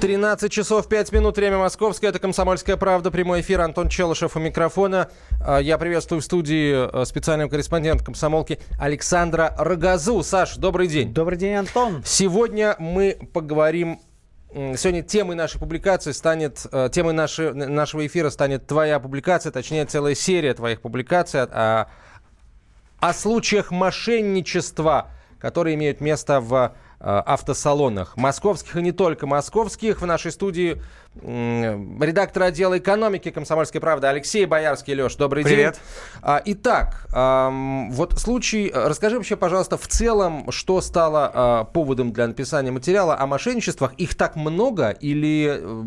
13 часов 5 минут, время московское. Это «Комсомольская правда», прямой эфир. Антон Челышев у микрофона. А, я приветствую в студии э, специального корреспондента комсомолки Александра Рогозу. Саш, добрый день. Добрый день, Антон. Сегодня мы поговорим Сегодня темой нашей публикации станет, э, темой нашей, нашего эфира станет твоя публикация, точнее целая серия твоих публикаций о, о случаях мошенничества, которые имеют место в автосалонах. Московских и не только московских. В нашей студии редактор отдела экономики «Комсомольской правды» Алексей Боярский. Леш, добрый Привет. день. А, итак, вот случай... Расскажи вообще, пожалуйста, в целом, что стало а, поводом для написания материала о мошенничествах? Их так много или э,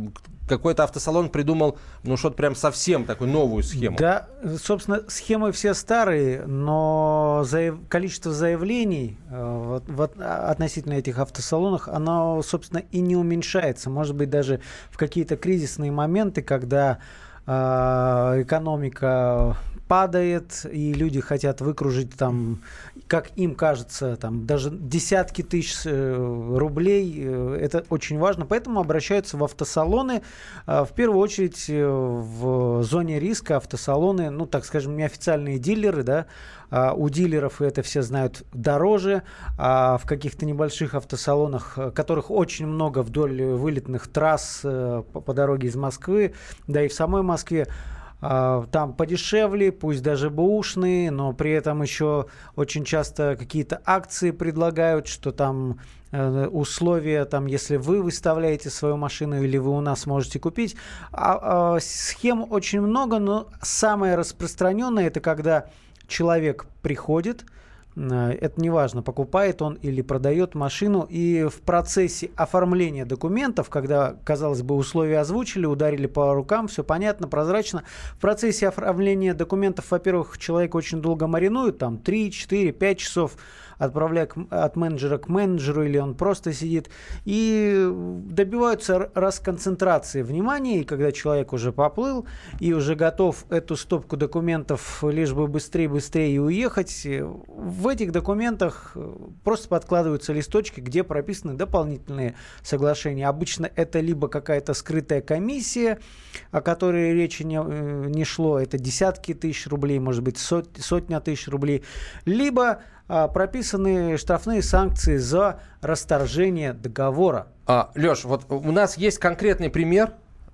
какой-то автосалон придумал, ну, что-то прям совсем такую новую схему. Да, собственно, схемы все старые, но заяв... количество заявлений э, вот, вот, относительно этих автосалонов, оно, собственно, и не уменьшается. Может быть, даже в какие-то кризисные моменты, когда э, экономика падает, и люди хотят выкружить там, как им кажется, там даже десятки тысяч э, рублей. Э, это очень важно. Поэтому обращаются в автосалоны. Э, в первую очередь в зоне риска автосалоны, ну так скажем, неофициальные дилеры, да, а у дилеров, это все знают, дороже, а в каких-то небольших автосалонах, которых очень много вдоль вылетных трасс по, дороге из Москвы, да и в самой Москве, там подешевле, пусть даже бэушные, но при этом еще очень часто какие-то акции предлагают, что там э, условия, там, если вы выставляете свою машину или вы у нас можете купить. А, а, схем очень много, но самое распространенное это когда человек приходит, это не важно, покупает он или продает машину. И в процессе оформления документов, когда, казалось бы, условия озвучили, ударили по рукам, все понятно, прозрачно. В процессе оформления документов, во-первых, человек очень долго маринует, там 3, 4, 5 часов отправляя от менеджера к менеджеру, или он просто сидит, и добиваются расконцентрации внимания, и когда человек уже поплыл и уже готов эту стопку документов лишь бы быстрее, быстрее и уехать, в этих документах э, просто подкладываются листочки, где прописаны дополнительные соглашения. Обычно это либо какая-то скрытая комиссия, о которой речи не, э, не шло, это десятки тысяч рублей, может быть, сот, сотня тысяч рублей, либо прописаны штрафные санкции за расторжение договора. А, Леш, вот у нас есть конкретный пример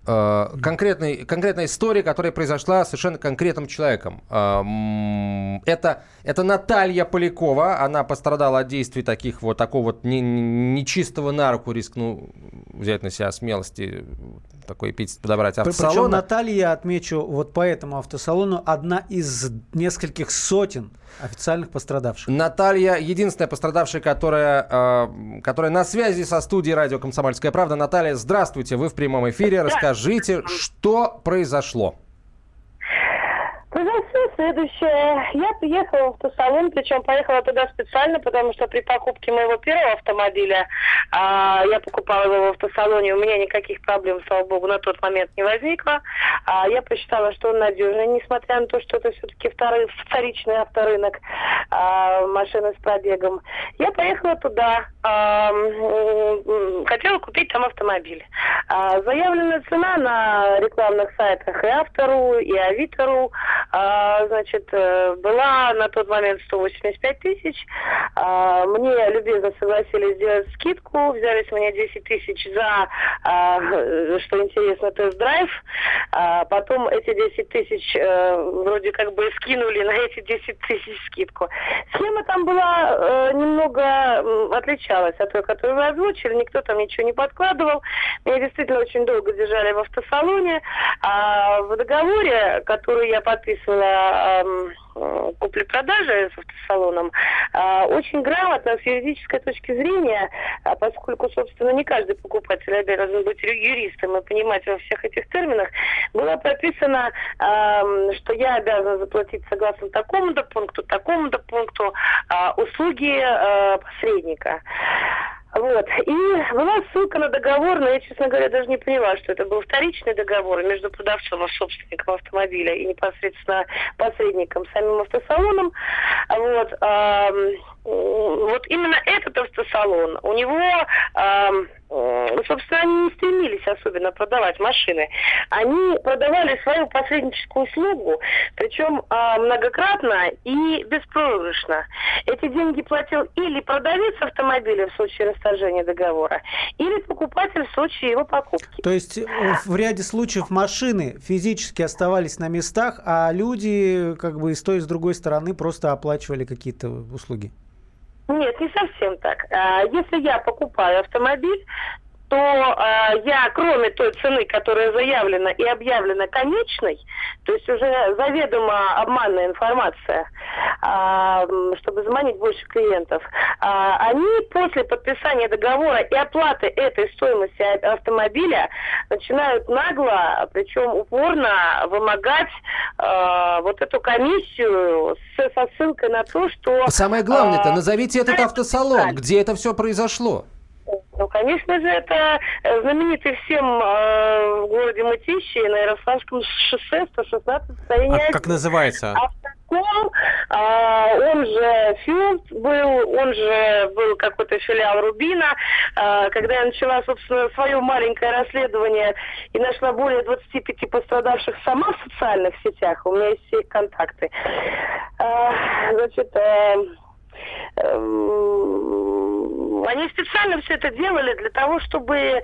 а, конкретной, конкретная история, которая произошла совершенно конкретным человеком. А, это, это Наталья Полякова. Она пострадала от действий таких вот, такого вот нечистого на руку, рискну взять на себя смелости такой эпитет подобрать автосалона. Причем Наталья, я отмечу, вот по этому автосалону одна из нескольких сотен официальных пострадавших. Наталья, единственная пострадавшая, которая, э, которая на связи со студией радио «Комсомольская правда». Наталья, здравствуйте, вы в прямом эфире. Расскажите, что произошло? Произошло следующее. Я приехала в автосалон, причем поехала туда специально, потому что при покупке моего первого автомобиля, а, я покупала его в автосалоне, у меня никаких проблем, слава богу, на тот момент не возникло. А, я посчитала, что он надежный, несмотря на то, что это все-таки второй, вторичный авторынок а, машины с пробегом. Я поехала туда, а, хотела купить там автомобиль. А, заявленная цена на рекламных сайтах и автору, и авитору а, значит, э, была на тот момент 185 тысяч. А, мне любезно согласились сделать скидку, взяли с меня 10 тысяч за, а, что интересно, тест-драйв. Потом эти 10 тысяч а, вроде как бы скинули на эти 10 тысяч скидку. Схема там была немного отличалась от той, которую вы озвучили. Никто там ничего не подкладывал. Меня действительно очень долго держали в автосалоне. А в договоре, который я подписывала, подписывала э, купли-продажи с автосалоном, э, очень грамотно с юридической точки зрения, э, поскольку, собственно, не каждый покупатель обязан быть юристом и понимать во всех этих терминах, было прописано, э, что я обязана заплатить согласно такому-то пункту, такому-то пункту э, услуги э, посредника. Вот. И была ссылка на договор, но я, честно говоря, даже не поняла, что это был вторичный договор между продавцом и собственником автомобиля и непосредственно посредником, самим автосалоном. Вот. Вот именно этот автосалон, у него, э, собственно, они не стремились особенно продавать машины. Они продавали свою посредническую услугу, причем э, многократно и беспроигрышно. Эти деньги платил или продавец автомобиля в случае расторжения договора, или покупатель в случае его покупки. То есть в ряде случаев машины физически оставались на местах, а люди как бы и с той и с другой стороны просто оплачивали какие-то услуги? Нет, не совсем так. А, если я покупаю автомобиль, то э, я, кроме той цены, которая заявлена и объявлена конечной, то есть уже заведомо обманная информация, э, чтобы заманить больше клиентов, э, они после подписания договора и оплаты этой стоимости автомобиля начинают нагло, причем упорно вымогать э, вот эту комиссию с, со ссылкой на то, что... Самое главное-то, назовите этот автосалон, где это все произошло. Ну, конечно же, это э, знаменитый всем э, в городе Мытищи на Ярославском шоссе 116 состояние. А как называется? Автоком, э, он же Филд был, он же был какой-то филиал Рубина. Э, когда я начала, собственно, свое маленькое расследование и нашла более 25 пострадавших сама в социальных сетях, у меня есть все их контакты. Э, значит, э, специально все это делали для того, чтобы э,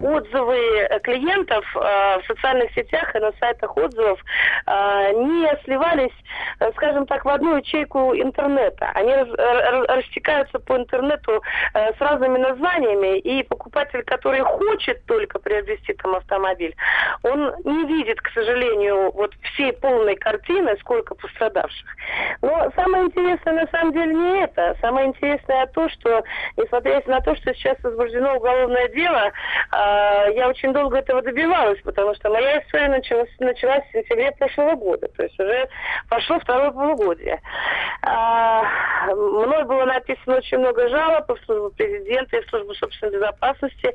отзывы клиентов э, в социальных сетях и на сайтах отзывов э, не сливались, скажем так, в одну ячейку интернета. Они растекаются по интернету с разными названиями, и покупатель, который хочет только приобрести там автомобиль, он не видит, к сожалению, вот всей полной картины, сколько пострадавших. Но самое интересное на самом деле не это. Самое интересное то, что, несмотря на то, что сейчас возбуждено уголовное дело, э, я очень долго этого добивалась, потому что моя история началась, началась в сентябре прошлого года, то есть уже пошло второе полугодие. Э, мной было написано очень много жалоб в службу президента и в службу собственной безопасности.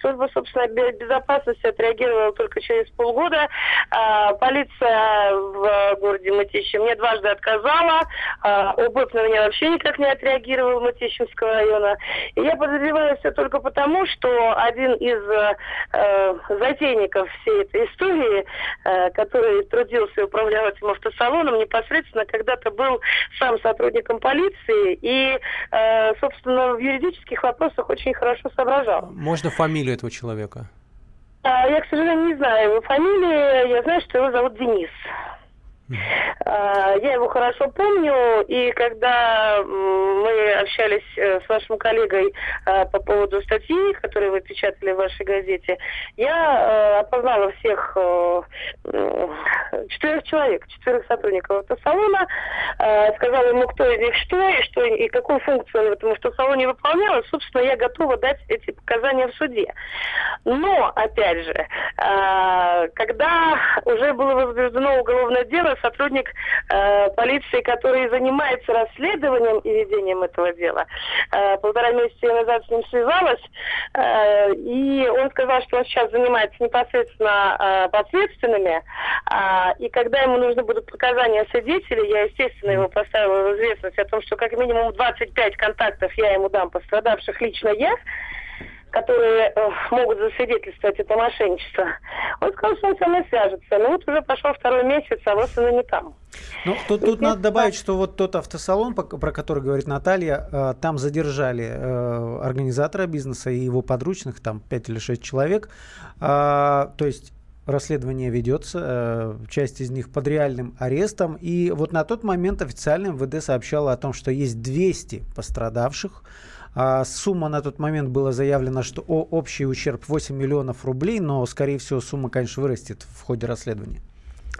Служба собственной безопасности отреагировала только через полгода. Э, полиция в городе Мытищи мне дважды отказала. Э, ОБЭП на меня вообще никак не отреагировал Матищинского района. И я подозреваю все только потому, что один из э, затейников всей этой истории, э, который трудился и управлял этим автосалоном, непосредственно когда-то был сам сотрудником полиции и, э, собственно, в юридических вопросах очень хорошо соображал. Можно фамилию этого человека? А, я, к сожалению, не знаю его фамилии. Я знаю, что его зовут Денис. А, я его хорошо помню, и когда мы общались э, с вашим коллегой э, по поводу статьи, которую вы печатали в вашей газете, я э, опознала всех четырех человек, четырех сотрудников автосалона, сказала ему, кто из них что, и, что, и какую функцию он в этом автосалоне выполнял, собственно, я готова дать эти показания в суде. Но, опять же, когда уже было возбуждено уголовное дело, сотрудник э, полиции, который занимается расследованием и ведением этого дела. Э, полтора месяца назад с ним связалась, э, и он сказал, что он сейчас занимается непосредственно э, подследственными, э, и когда ему нужны будут показания свидетелей, я, естественно, его поставила в известность о том, что как минимум 25 контактов я ему дам пострадавших лично я, которые э, могут засвидетельствовать это мошенничество. Он сказал, что он со мной свяжется. Но вот уже пошел второй месяц, а вот он не там. Ну, тут, тут надо добавить, что вот тот автосалон, про который говорит Наталья, э, там задержали э, организатора бизнеса и его подручных, там 5 или 6 человек. То есть расследование ведется, часть из них под реальным арестом. И вот на тот момент официально МВД сообщало о том, что есть 200 пострадавших. А сумма на тот момент была заявлена, что общий ущерб 8 миллионов рублей, но, скорее всего, сумма, конечно, вырастет в ходе расследования.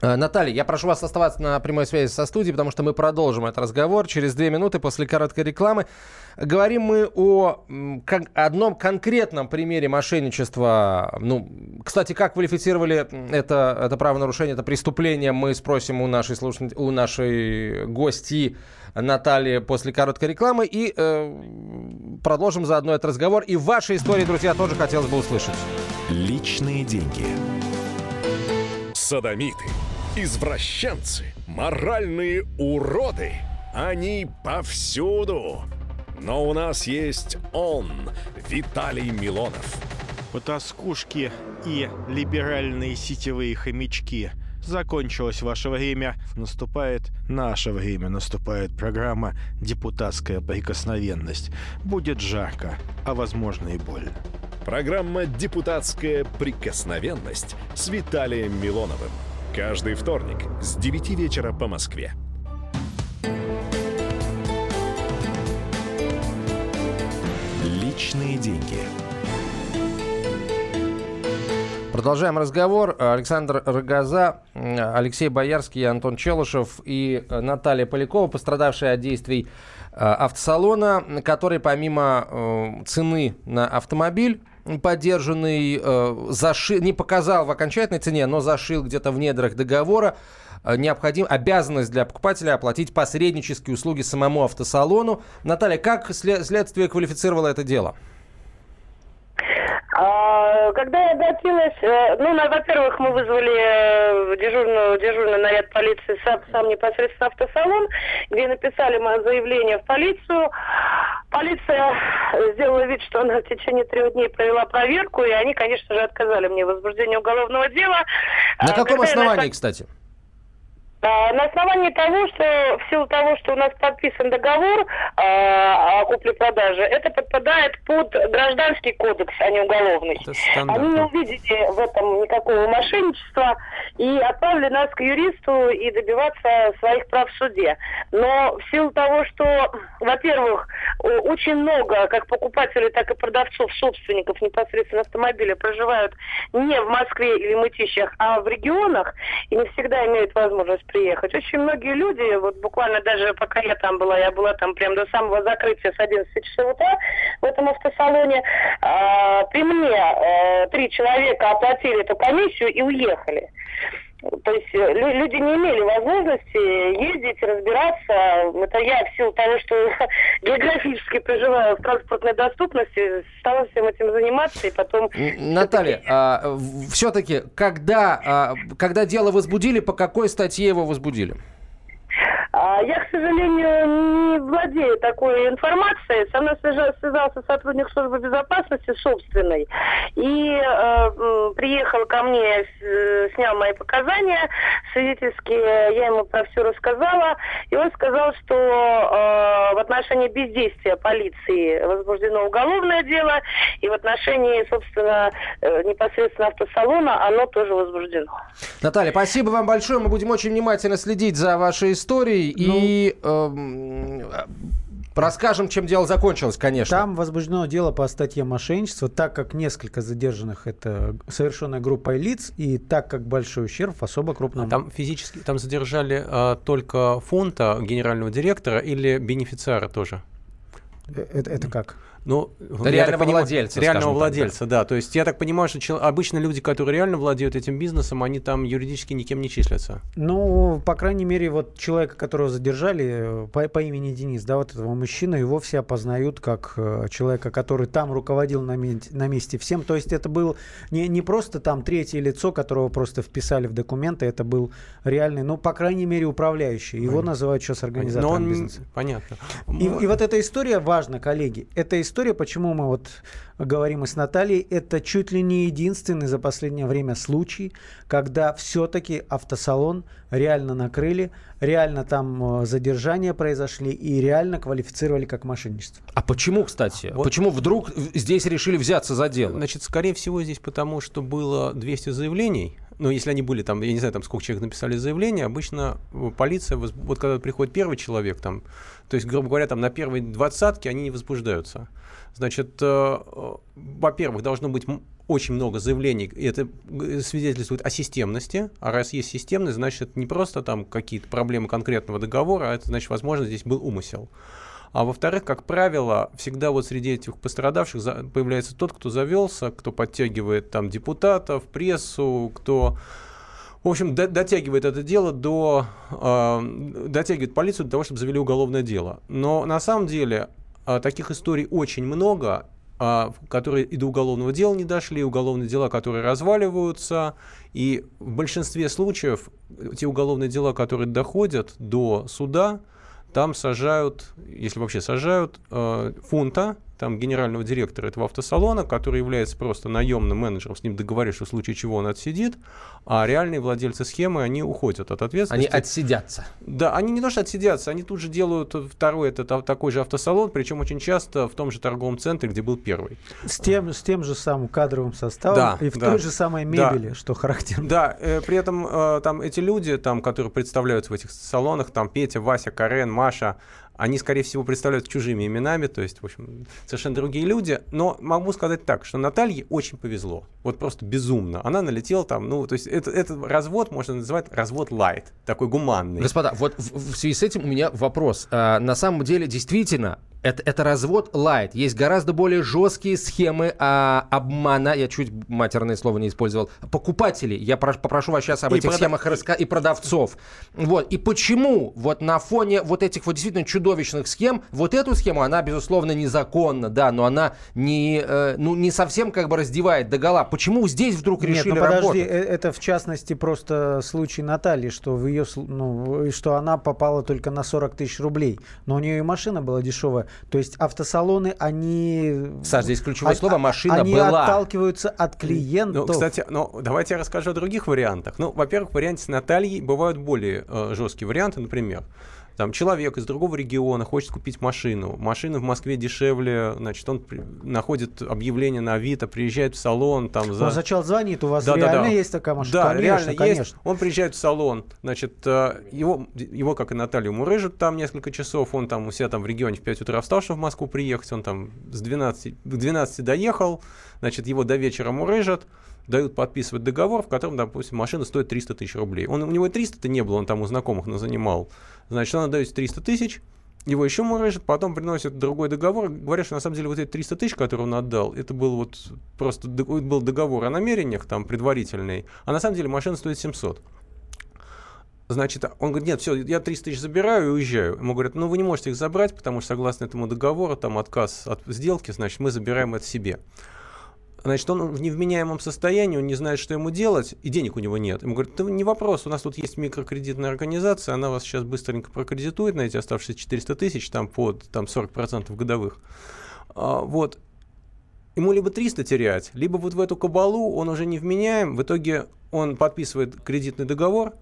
А, Наталья, я прошу вас оставаться на прямой связи со студией, потому что мы продолжим этот разговор через две минуты после короткой рекламы. Говорим мы о кон- одном конкретном примере мошенничества. Ну, кстати, как квалифицировали это, это правонарушение, это преступление, мы спросим у нашей, слушатель, у нашей гости Натальи после короткой рекламы и э, продолжим заодно этот разговор. И ваши истории, друзья, тоже хотелось бы услышать. Личные деньги. Садомиты, извращенцы, моральные уроды. Они повсюду. Но у нас есть он, Виталий Милонов. Потаскушки и либеральные сетевые хомячки. Закончилось ваше время, наступает наше время, наступает программа «Депутатская прикосновенность». Будет жарко, а возможно и больно. Программа «Депутатская прикосновенность» с Виталием Милоновым. Каждый вторник с 9 вечера по Москве. Личные деньги. Продолжаем разговор. Александр Рогоза, Алексей Боярский, Антон Челышев и Наталья Полякова, пострадавшие от действий э, автосалона, который помимо э, цены на автомобиль поддержанный, э, заши, не показал в окончательной цене, но зашил где-то в недрах договора необходим, обязанность для покупателя оплатить посреднические услуги самому автосалону. Наталья, как следствие квалифицировало это дело? А, когда я обратилась, э, ну, во-первых, мы вызвали э, дежурную, дежурный наряд полиции сам, сам непосредственно автосалон, где написали мое заявление в полицию. Полиция сделала вид, что она в течение трех дней провела проверку, и они, конечно же, отказали мне в возбуждении уголовного дела. На каком когда основании, я... кстати? А, на основании того, что в силу того, что у нас подписан договор а, о купле-продаже, это подпадает под гражданский кодекс, а не уголовный. Они не увидели в этом никакого мошенничества и отправили нас к юристу и добиваться своих прав в суде. Но в силу того, что, во-первых, очень много как покупателей, так и продавцов, собственников непосредственно автомобиля проживают не в Москве или Мытищах, а в регионах и не всегда имеют возможность приехать. Очень многие люди, вот буквально даже пока я там была, я была там прям до самого закрытия с 11 часов утра в этом автосалоне, э, при мне э, три человека оплатили эту комиссию и уехали. То есть э, люди не имели возможности ездить, разбираться. Это я в силу того, что географически проживаю в транспортной доступности, стала всем этим заниматься и потом... Наталья, а, все-таки, когда, а, когда дело возбудили, по какой статье его возбудили? А, я, к сожалению, не владею такой информацией. Со мной связался сотрудник службы безопасности собственной и э, приехал ко мне, снял мои показания свидетельские, я ему про все рассказала, и он сказал, что э, в отношении бездействия полиции возбуждено уголовное дело, и в отношении, собственно, э, непосредственно автосалона оно тоже возбуждено. Наталья, спасибо вам большое. Мы будем очень внимательно следить за вашей историей ну... и э, расскажем, чем дело закончилось, конечно. Там возбуждено дело по статье мошенничества, так как несколько задержанных это совершенная группа лиц, и так как большой ущерб особо крупному. Там физически, там задержали а, только фонда генерального директора или бенефициара тоже? Э, это, это как? Ну, реального понимаю, владельца. Реального владельца, так, да. да. То есть я так понимаю, что чел... обычно люди, которые реально владеют этим бизнесом, они там юридически никем не числятся. Ну, по крайней мере, вот человека, которого задержали по, по имени Денис, да, вот этого мужчину, его все опознают как э, человека, который там руководил на, месте, на месте всем. То есть это был не, не просто там третье лицо, которого просто вписали в документы, это был реальный, ну, по крайней мере, управляющий. Его Понятно. называют сейчас организатором Но он... бизнеса. Понятно. И, и вот эта история важна, коллеги. Эта история история, почему мы вот говорим и с Натальей, это чуть ли не единственный за последнее время случай, когда все-таки автосалон реально накрыли, реально там э, задержания произошли и реально квалифицировали как мошенничество. А почему, кстати? Вот. Почему вдруг здесь решили взяться за дело? Значит, скорее всего, здесь потому, что было 200 заявлений, но если они были там, я не знаю, там сколько человек написали заявление, обычно э, полиция, вот когда приходит первый человек, там, то есть, грубо говоря, там на первой двадцатке они не возбуждаются. Значит, э, э, во-первых, должно быть очень много заявлений, и это свидетельствует о системности. А раз есть системность, значит, не просто там какие-то проблемы конкретного договора, а это значит, возможно, здесь был умысел. А во-вторых, как правило, всегда вот среди этих пострадавших появляется тот, кто завелся, кто подтягивает там депутатов, прессу, кто в общем, дотягивает это дело до... Э, дотягивает полицию до того, чтобы завели уголовное дело. Но на самом деле э, таких историй очень много, э, которые и до уголовного дела не дошли, уголовные дела, которые разваливаются. И в большинстве случаев те уголовные дела, которые доходят до суда, там сажают, если вообще сажают, э, фунта там генерального директора этого автосалона, который является просто наемным менеджером, с ним договоришься, в случае чего он отсидит, а реальные владельцы схемы, они уходят от ответственности. Они отсидятся. Да, они не то что отсидятся, они тут же делают второй, это такой же автосалон, причем очень часто в том же торговом центре, где был первый. С тем, с тем же самым кадровым составом да, и в да, той же самой мебели, да, что характерно. Да, э, при этом э, там эти люди, там, которые представляются в этих салонах, там Петя, Вася, Карен, Маша, они, скорее всего, представляют чужими именами, то есть, в общем, совершенно другие люди. Но могу сказать так, что Наталье очень повезло. Вот просто безумно. Она налетела там, ну, то есть, это, этот развод можно называть развод light, такой гуманный. Господа, вот в, в связи с этим у меня вопрос. А, на самом деле, действительно, это, это развод лайт. Есть гораздо более жесткие схемы а, обмана, я чуть матерное слово не использовал, покупателей. Я прош, попрошу вас сейчас об и этих продав... схемах раска... и продавцов. Вот. И почему вот на фоне вот этих вот действительно чудовищных схем, вот эту схему, она, безусловно, незаконна, да, но она не, э, ну, не совсем как бы раздевает догола. Почему здесь вдруг решили Нет, ну подожди, работать? Э, это в частности просто случай Натальи, что, в ее, ну, что она попала только на 40 тысяч рублей. Но у нее и машина была дешевая. То есть автосалоны, они... Саш, здесь ключевое слово «машина они была». Они отталкиваются от клиентов. Ну, кстати, ну, давайте я расскажу о других вариантах. Ну, во-первых, в варианте с Натальей бывают более э, жесткие варианты, например. Там человек из другого региона хочет купить машину. Машина в Москве дешевле, значит, он при, находит объявление на Авито, приезжает в салон. Там, за... Он сначала звонит, у вас да, реально да, да. есть такая машина? Да, конечно, реально конечно. есть. Он приезжает в салон, значит, э, его, его, как и Наталью, мурыжат там несколько часов, он там у себя там в регионе в 5 утра встал, чтобы в Москву приехать, он там с 12, к 12 доехал, значит, его до вечера мурыжат, дают подписывать договор, в котором, допустим, машина стоит 300 тысяч рублей. Он, у него 300-то не было, он там у знакомых занимал. Значит, он отдает 300 тысяч, его еще мурыжат, потом приносят другой договор, говорят, что на самом деле вот эти 300 тысяч, которые он отдал, это был вот просто был договор о намерениях там предварительный, а на самом деле машина стоит 700. Значит, он говорит, нет, все, я 300 тысяч забираю и уезжаю. Ему говорят, ну вы не можете их забрать, потому что согласно этому договору, там отказ от сделки, значит, мы забираем это себе. Значит, он в невменяемом состоянии, он не знает, что ему делать, и денег у него нет. Ему говорят, это не вопрос, у нас тут есть микрокредитная организация, она вас сейчас быстренько прокредитует на эти оставшиеся 400 тысяч, там под там, 40% годовых. А, вот. Ему либо 300 терять, либо вот в эту кабалу он уже не вменяем, в итоге он подписывает кредитный договор,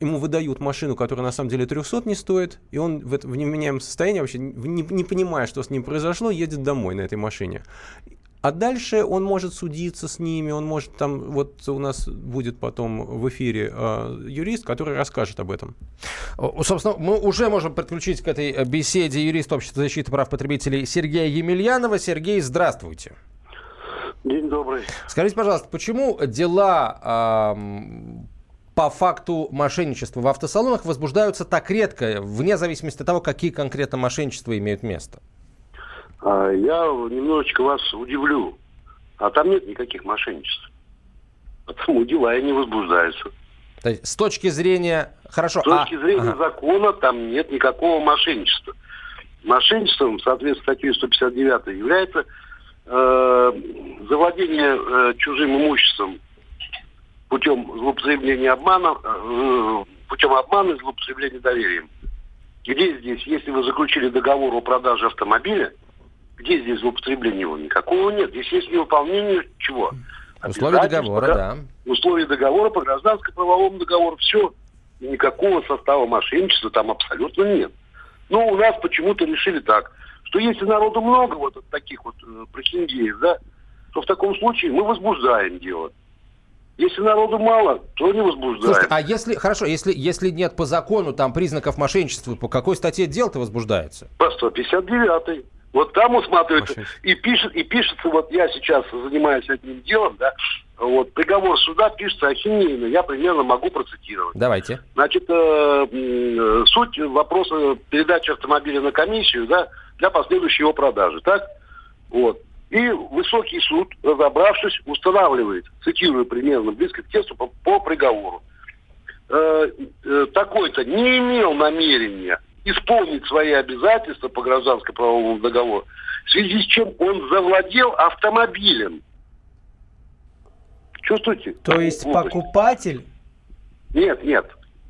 ему выдают машину, которая на самом деле 300 не стоит, и он в, это, в невменяемом состоянии, вообще не, не понимая, что с ним произошло, едет домой на этой машине. А дальше он может судиться с ними, он может там, вот у нас будет потом в эфире э, юрист, который расскажет об этом. Собственно, мы уже можем подключить к этой э, беседе юрист Общества защиты прав потребителей Сергея Емельянова. Сергей, здравствуйте. День добрый. Скажите, пожалуйста, почему дела э, по факту мошенничества в автосалонах возбуждаются так редко, вне зависимости от того, какие конкретно мошенничества имеют место? А, я немножечко вас удивлю. А там нет никаких мошенничеств. Потому дела и не возбуждаются. То есть, с точки зрения... Хорошо. С точки а... зрения ага. закона там нет никакого мошенничества. Мошенничеством, соответственно, статьей 159 является э, завладение э, чужим имуществом путем злоупотребления обмана, э, путем обмана и злоупотребления доверием. Где здесь, если вы заключили договор о продаже автомобиля, где здесь злоупотребление его? Никакого нет. Здесь есть невыполнение чего? Условия договора, по, да. Условия договора по гражданско-правовому договору. Все. И никакого состава мошенничества там абсолютно нет. Но у нас почему-то решили так, что если народу много вот таких вот э, прохиндеев, да, то в таком случае мы возбуждаем дело. Если народу мало, то не возбуждаем. Слушайте, а если, хорошо, если, если нет по закону там признаков мошенничества, по какой статье дело-то возбуждается? По 159 вот там усматривается и пишет, и пишется, вот я сейчас занимаюсь этим делом, да, вот приговор суда пишется ахинейно, я примерно могу процитировать. Давайте. Значит, э, суть вопроса передачи автомобиля на комиссию, да, для последующей его продажи, так? Вот. И высокий суд, разобравшись, устанавливает, цитирую примерно, близко к тексту, по, по приговору. Э, э, такой-то не имел намерения исполнить свои обязательства по гражданско-правовому договору, в связи с чем он завладел автомобилем. Чувствуете? То есть покупатель? Нет, нет.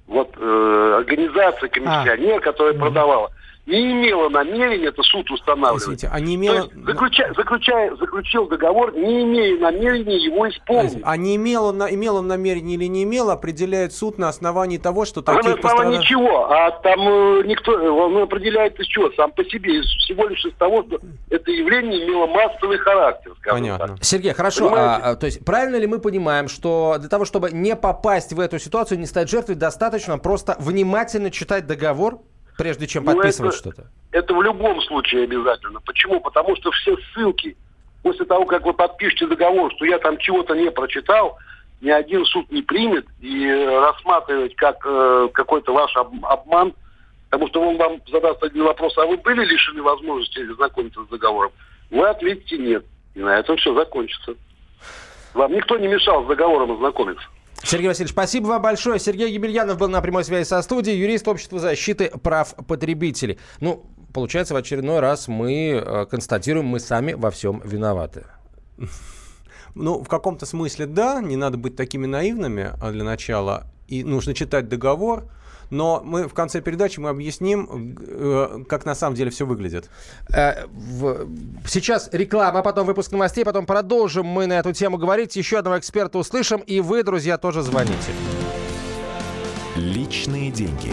вот э, организация, комиссионер, которая продавала, не имела намерения, это суд устанавливает. Извините, а не имела... То есть, заключая, заключая, заключил договор, не имея намерения его исполнить. А не имела, на, имела намерение или не имела, определяет суд на основании того, что А таких на основании пострадав- чего? А там э, никто, он определяет из чего? Сам по себе, из, всего лишь из того, что это явление имело массовый характер, Понятно. так. Сергей, хорошо. Понимаете? А, а, то есть правильно ли мы понимаем, что для того, чтобы не попасть в эту ситуацию, не стать жертвой, достаточно просто внимательно читать договор, прежде чем Ну, подписывать что-то? Это в любом случае обязательно. Почему? Потому что все ссылки, после того, как вы подпишете договор, что я там чего-то не прочитал, ни один суд не примет и рассматривать как э, какой-то ваш об- обман, потому что он вам задаст один вопрос, а вы были лишены возможности знакомиться с договором? Вы ответите нет. И на этом все закончится. Вам никто не мешал с договором ознакомиться. Сергей Васильевич, спасибо вам большое. Сергей Емельянов был на прямой связи со студией, юрист Общества защиты прав потребителей. Ну, получается, в очередной раз мы э, констатируем, мы сами во всем виноваты. Ну, в каком-то смысле да, не надо быть такими наивными а, для начала, и нужно читать договор, но мы в конце передачи мы объясним, э, как на самом деле все выглядит. Э, Сейчас реклама, потом выпуск новостей, потом продолжим мы на эту тему говорить. Еще одного эксперта услышим, и вы, друзья, тоже звоните. Личные деньги.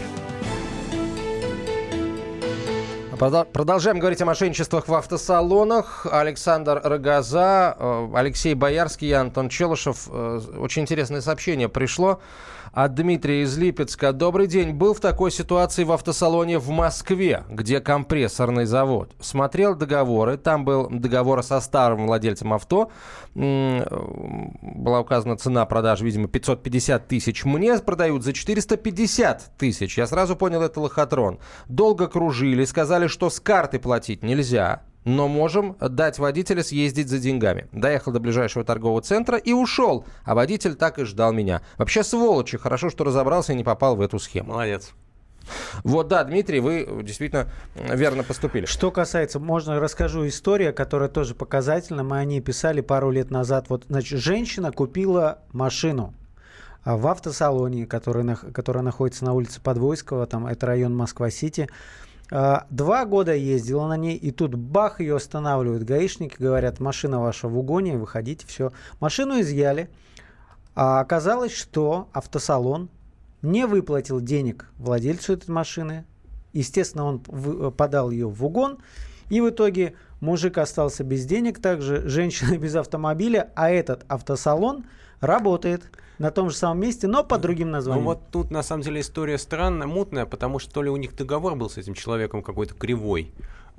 Продолжаем говорить о мошенничествах в автосалонах. Александр Рогоза, э, Алексей Боярский и Антон Челышев. Э, Очень интересное сообщение пришло от Дмитрия из Липецка. Добрый день. Был в такой ситуации в автосалоне в Москве, где компрессорный завод. Смотрел договоры. Там был договор со старым владельцем авто. Э, Была указана цена продажи, видимо, 550 тысяч. Мне продают за 450 тысяч. Я сразу понял, это лохотрон. Долго кружили, сказали, что с карты платить нельзя. Но можем дать водителя съездить за деньгами. Доехал до ближайшего торгового центра и ушел. А водитель так и ждал меня. Вообще сволочи. Хорошо, что разобрался и не попал в эту схему. Молодец. Вот да, Дмитрий, вы действительно верно поступили. Что касается, можно расскажу историю, которая тоже показательна. Мы о ней писали пару лет назад. Вот, значит, женщина купила машину а, в автосалоне, который, которая находится на улице Подвойского, там это район Москва-Сити. А, Два года ездила на ней, и тут бах, ее останавливают гаишники, говорят, машина ваша в угоне, выходите, все. Машину изъяли, а оказалось, что автосалон не выплатил денег владельцу этой машины. Естественно, он в- подал ее в угон. И в итоге мужик остался без денег, также женщина без автомобиля, а этот автосалон работает на том же самом месте, но под другим Ну названием. вот тут на самом деле история странная, мутная, потому что то ли у них договор был с этим человеком какой-то кривой,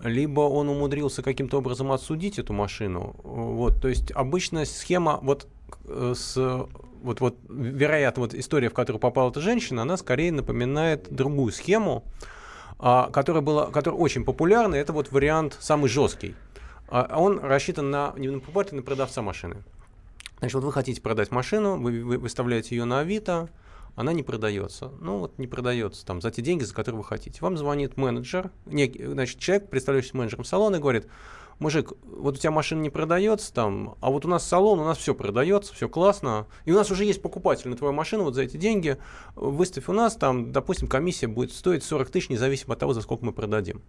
либо он умудрился каким-то образом отсудить эту машину. Вот, то есть обычно схема вот э, с вот, вот, вероятно, вот история, в которую попала эта женщина, она скорее напоминает другую схему, а, которая была, которая очень популярна. Это вот вариант самый жесткий. А он рассчитан на не на покупателя, на продавца машины. Значит, вот вы хотите продать машину, вы выставляете ее на Авито, она не продается. Ну вот не продается там за те деньги, за которые вы хотите. Вам звонит менеджер, некий, значит, человек, представляющийся менеджером салона, и говорит, мужик, вот у тебя машина не продается там, а вот у нас салон, у нас все продается, все классно, и у нас уже есть покупатель на твою машину вот за эти деньги, выставь у нас там, допустим, комиссия будет стоить 40 тысяч, независимо от того, за сколько мы продадим.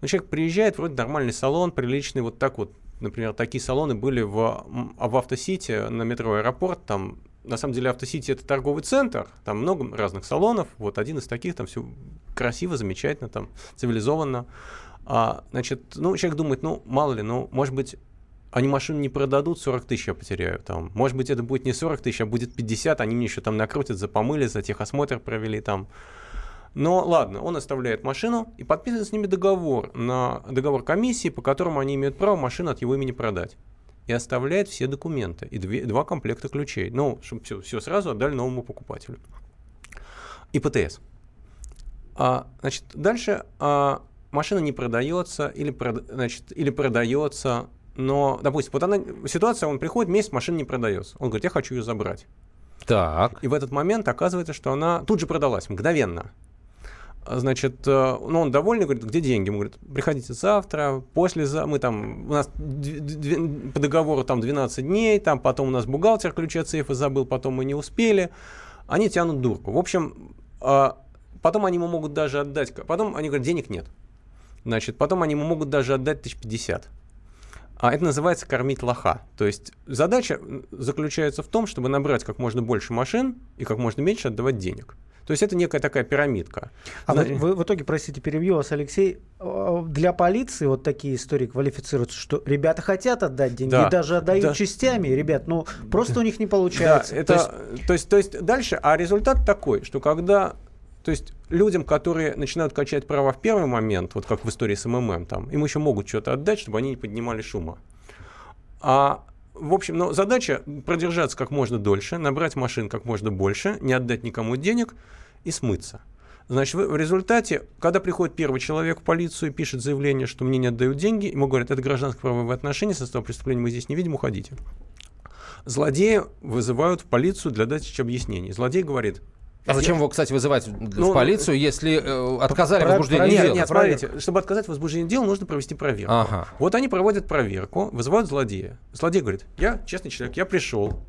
Но человек приезжает, вроде нормальный салон, приличный, вот так вот, например, такие салоны были в, в Автосити на метро Аэропорт, там, на самом деле Автосити это торговый центр, там много разных салонов, вот один из таких, там все красиво, замечательно, там цивилизованно. А, значит, ну, человек думает, ну, мало ли, ну, может быть, они машину не продадут, 40 тысяч я потеряю там. Может быть, это будет не 40 тысяч, а будет 50, они мне еще там накрутят за помыли, за техосмотр провели там. Но ладно, он оставляет машину и подписывает с ними договор на договор комиссии, по которому они имеют право машину от его имени продать. И оставляет все документы и две, два комплекта ключей. Ну, чтобы все, все сразу отдали новому покупателю. И ПТС. А, значит, дальше а, машина не продается или, прод, значит, или продается, но, допустим, вот она, ситуация, он приходит, месяц машина не продается. Он говорит, я хочу ее забрать. Так. И в этот момент оказывается, что она тут же продалась, мгновенно. А, Значит, э, ну, он довольный, говорит, где деньги? Мы говорит, приходите завтра, после, за... мы там, у нас по договору там 12 дней, там потом у нас бухгалтер ключи от сейфа забыл, потом мы не успели. Они тянут дурку. В общем, а, потом они ему могут даже отдать, потом они говорят, денег нет. Значит, потом они ему могут даже отдать 1050. А это называется кормить лоха. То есть задача заключается в том, чтобы набрать как можно больше машин и как можно меньше отдавать денег. То есть это некая такая пирамидка. А Зна- вы, вы в итоге, простите, перебью вас, Алексей, э, для полиции вот такие истории квалифицируются, что ребята хотят отдать деньги Да, и даже отдают да. частями, ребят, ну просто у них не Да, получается. это, То есть то, есть, то, есть, дальше, а результат такой, что когда, то есть людям, которые начинают качать права в первый момент, вот как в истории с МММ, там, им еще могут что-то отдать, чтобы они не поднимали шума. А в общем, но задача продержаться как можно дольше, набрать машин как можно больше, не отдать никому денег и смыться. Значит, в результате, когда приходит первый человек в полицию и пишет заявление, что мне не отдают деньги, ему говорят, это гражданско-правовые отношения, состав преступления мы здесь не видим, уходите. Злодея вызывают в полицию для дачи объяснений. Злодей говорит, А зачем его, кстати, вызывать в Ну, полицию, если э, отказали в про- возбуждении проверь- дела? нет, проверка. смотрите, чтобы отказать в возбуждении дела, нужно провести проверку. Ага. Вот они проводят проверку, вызывают злодея. Злодей говорит, я честный человек, я пришел.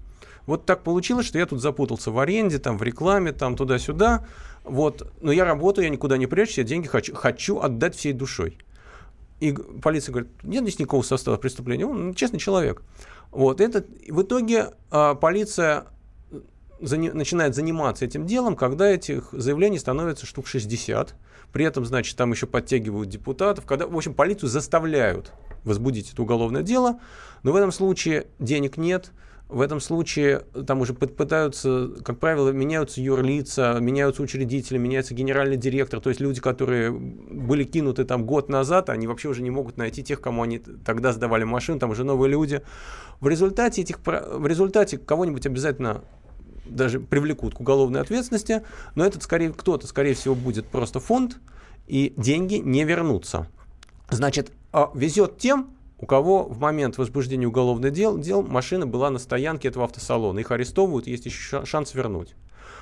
Вот так получилось, что я тут запутался в аренде, там, в рекламе, там, туда-сюда. Вот, но я работаю, я никуда не прячусь, я деньги хочу, хочу отдать всей душой. И полиция говорит, нет здесь никакого состава преступления, он честный человек. Вот, это, в итоге а, полиция начинает заниматься этим делом, когда этих заявлений становится штук 60. При этом, значит, там еще подтягивают депутатов. Когда, в общем, полицию заставляют возбудить это уголовное дело. Но в этом случае денег нет. В этом случае там уже пыт- пытаются, как правило, меняются юрлица, меняются учредители, меняется генеральный директор. То есть люди, которые были кинуты там год назад, они вообще уже не могут найти тех, кому они тогда сдавали машину, там уже новые люди. В результате, этих, в результате кого-нибудь обязательно даже привлекут к уголовной ответственности, но этот скорее кто-то, скорее всего, будет просто фонд, и деньги не вернутся. Значит, а, везет тем, у кого в момент возбуждения уголовных дел, дел машина была на стоянке этого автосалона. Их арестовывают, есть еще ша- шанс вернуть.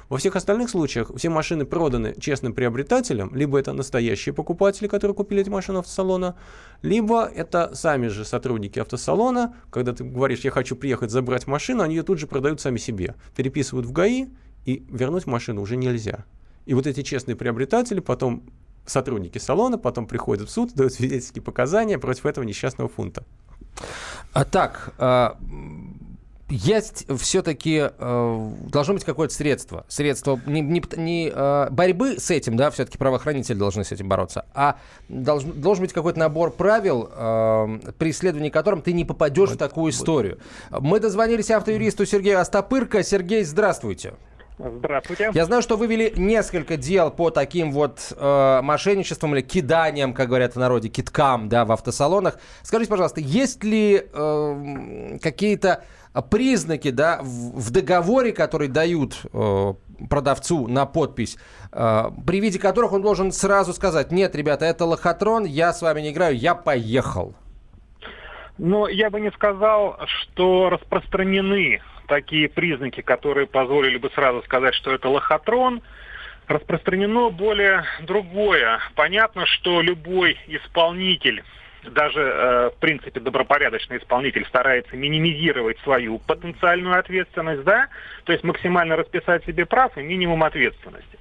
Во всех остальных случаях все машины проданы честным приобретателям, либо это настоящие покупатели, которые купили эти машины автосалона, либо это сами же сотрудники автосалона, когда ты говоришь, я хочу приехать забрать машину, они ее тут же продают сами себе, переписывают в ГАИ, и вернуть машину уже нельзя. И вот эти честные приобретатели потом сотрудники салона потом приходят в суд, дают свидетельские показания против этого несчастного фунта. А так, а, есть все-таки должно быть какое-то средство, средство не, не, не, а, борьбы с этим, да, все-таки правоохранители должны с этим бороться, а должен, должен быть какой-то набор правил, а, при исследовании которым ты не попадешь в такую историю. Мы дозвонились автоюристу Сергею Остапырко. Сергей, здравствуйте. Здравствуйте. Я знаю, что вы вели несколько дел по таким вот э, мошенничествам или киданиям, как говорят в народе, киткам, да, в автосалонах. Скажите, пожалуйста, есть ли э, какие-то признаки, да, в, в договоре, который дают э, продавцу на подпись, э, при виде которых он должен сразу сказать, нет, ребята, это лохотрон, я с вами не играю, я поехал. Но я бы не сказал, что распространены такие признаки, которые позволили бы сразу сказать, что это лохотрон. Распространено более другое. Понятно, что любой исполнитель даже, э, в принципе, добропорядочный исполнитель старается минимизировать свою потенциальную ответственность, да, то есть максимально расписать себе прав и минимум ответственности.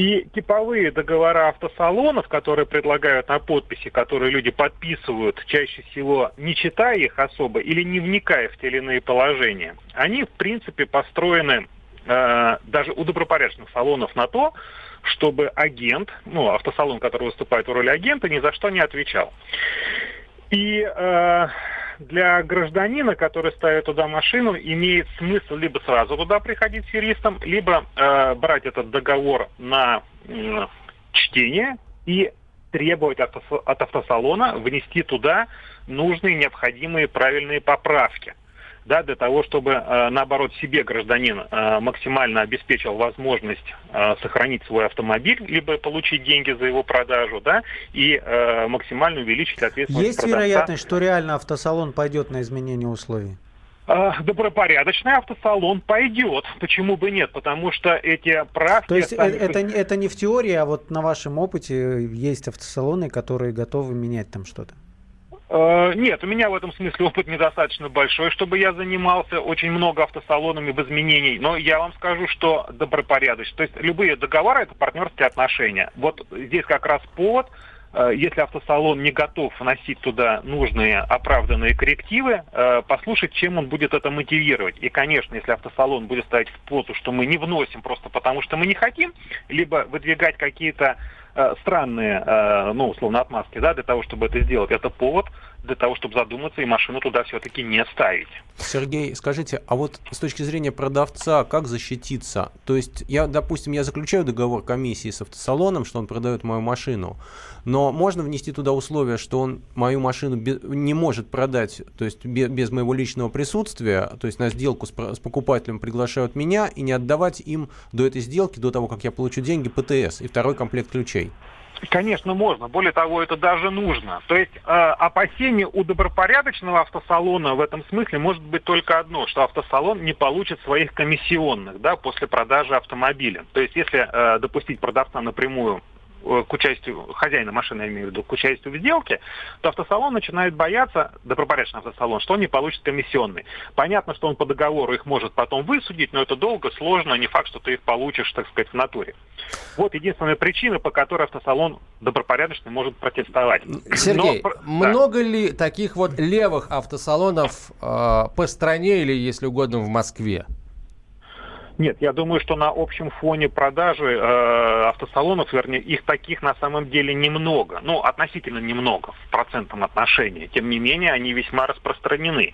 И типовые договора автосалонов, которые предлагают на подписи, которые люди подписывают, чаще всего не читая их особо или не вникая в те или иные положения, они, в принципе, построены э, даже у добропорядочных салонов на то, чтобы агент, ну, автосалон, который выступает в роли агента, ни за что не отвечал. И э, для гражданина, который ставит туда машину, имеет смысл либо сразу туда приходить с юристом, либо э, брать этот договор на э, чтение и требовать от, от автосалона внести туда нужные, необходимые, правильные поправки. Да, для того, чтобы, э, наоборот, себе гражданин э, максимально обеспечил возможность э, сохранить свой автомобиль, либо получить деньги за его продажу, да, и максимально увеличить ответственность Есть продавца. вероятность, что реально автосалон пойдет на изменение условий? добропорядочный автосалон пойдет. Почему бы нет? Потому что эти правки... То есть сами... это, это не в теории, а вот на вашем опыте есть автосалоны, которые готовы менять там что-то? Э, нет, у меня в этом смысле опыт недостаточно большой, чтобы я занимался очень много автосалонами в изменений. Но я вам скажу, что добропорядочно. То есть любые договоры – это партнерские отношения. Вот здесь как раз повод э, если автосалон не готов вносить туда нужные оправданные коррективы, э, послушать, чем он будет это мотивировать. И, конечно, если автосалон будет ставить в позу, что мы не вносим просто потому, что мы не хотим, либо выдвигать какие-то Э, странные, э, ну, условно, отмазки, да, для того, чтобы это сделать. Это повод для того, чтобы задуматься и машину туда все-таки не ставить. Сергей, скажите, а вот с точки зрения продавца, как защититься? То есть, я, допустим, я заключаю договор комиссии с автосалоном, что он продает мою машину, но можно внести туда условие, что он мою машину не может продать, то есть без, моего личного присутствия, то есть на сделку с покупателем приглашают меня и не отдавать им до этой сделки, до того, как я получу деньги, ПТС и второй комплект ключей. Конечно, можно. Более того, это даже нужно. То есть э, опасение у добропорядочного автосалона в этом смысле может быть только одно, что автосалон не получит своих комиссионных да, после продажи автомобиля. То есть если э, допустить продавца напрямую к участию, хозяина машины, я имею в виду, к участию в сделке, то автосалон начинает бояться, добропорядочный автосалон, что он не получит комиссионный. Понятно, что он по договору их может потом высудить, но это долго, сложно, не факт, что ты их получишь, так сказать, в натуре. Вот единственная причина, по которой автосалон добропорядочный может протестовать. Сергей, но, много да. ли таких вот левых автосалонов э, по стране или, если угодно, в Москве? Нет, я думаю, что на общем фоне продажи э, автосалонов, вернее, их таких на самом деле немного. Ну, относительно немного в процентном отношении. Тем не менее, они весьма распространены.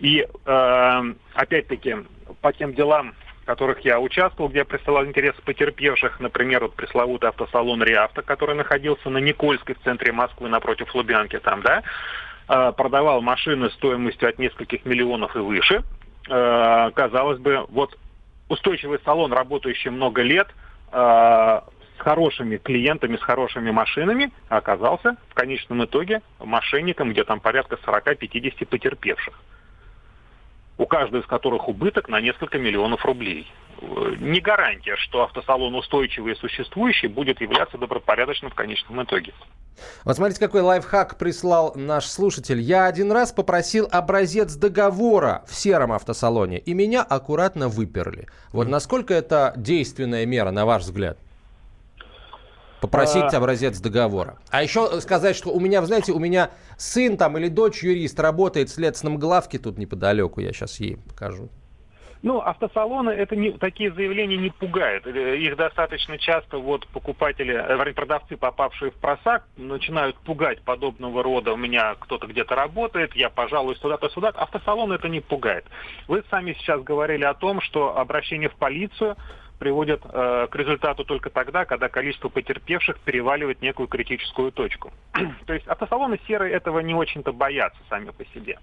И, э, опять-таки, по тем делам, в которых я участвовал, где я представлял интересы потерпевших, например, вот пресловутый автосалон «Реавто», который находился на Никольской в центре Москвы напротив Лубянки там, да, э, продавал машины стоимостью от нескольких миллионов и выше. Э, казалось бы, вот устойчивый салон, работающий много лет, э, с хорошими клиентами, с хорошими машинами, оказался в конечном итоге мошенником, где там порядка 40-50 потерпевших. У каждого из которых убыток на несколько миллионов рублей. Э, не гарантия, что автосалон устойчивый и существующий будет являться добропорядочным в конечном итоге. Вот смотрите, какой лайфхак прислал наш слушатель. Я один раз попросил образец договора в сером автосалоне, и меня аккуратно выперли. Вот насколько это действенная мера, на ваш взгляд? Попросить а... образец договора. А еще сказать, что у меня, знаете, у меня сын там или дочь юрист работает в следственном главке тут неподалеку. Я сейчас ей покажу. Ну, автосалоны, это не, такие заявления не пугают. Э, их достаточно часто вот покупатели, э, вернее, продавцы, попавшие в просак, начинают пугать подобного рода. У меня кто-то где-то работает, я, пожалуй, сюда-то сюда. Автосалон это не пугает. Вы сами сейчас говорили о том, что обращение в полицию приводит э, к результату только тогда, когда количество потерпевших переваливает некую критическую точку. То есть автосалоны серые этого не очень-то боятся сами по себе.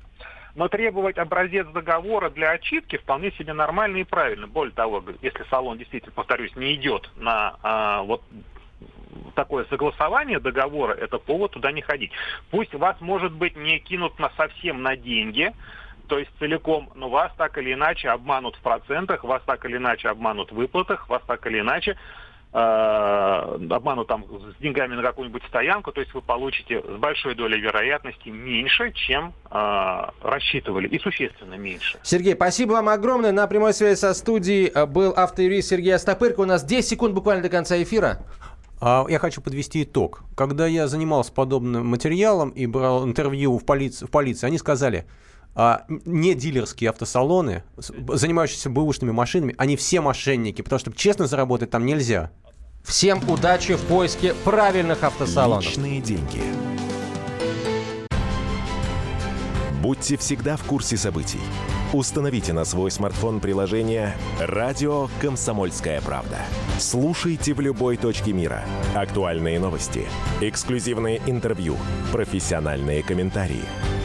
Но требовать образец договора для отчитки вполне себе нормально и правильно. Более того, если салон действительно, повторюсь, не идет на а, вот такое согласование договора, это повод туда не ходить. Пусть вас, может быть, не кинут на совсем на деньги, то есть целиком, но вас так или иначе обманут в процентах, вас так или иначе обманут в выплатах, вас так или иначе Э, обману там с деньгами на какую-нибудь стоянку, то есть вы получите с большой долей вероятности меньше, чем э, рассчитывали, и существенно меньше. Сергей, спасибо вам огромное. На прямой связи со студией э, был автоюрист Сергей Остапырко. У нас 10 секунд буквально до конца эфира. А, я хочу подвести итог. Когда я занимался подобным материалом и брал интервью в полиции, в полиции они сказали, а, не дилерские автосалоны, занимающиеся бэушными машинами, они все мошенники, потому что честно заработать там нельзя. Всем удачи в поиске правильных автосалонов. Личные деньги. Будьте всегда в курсе событий. Установите на свой смартфон приложение «Радио Комсомольская правда». Слушайте в любой точке мира. Актуальные новости, эксклюзивные интервью, профессиональные комментарии –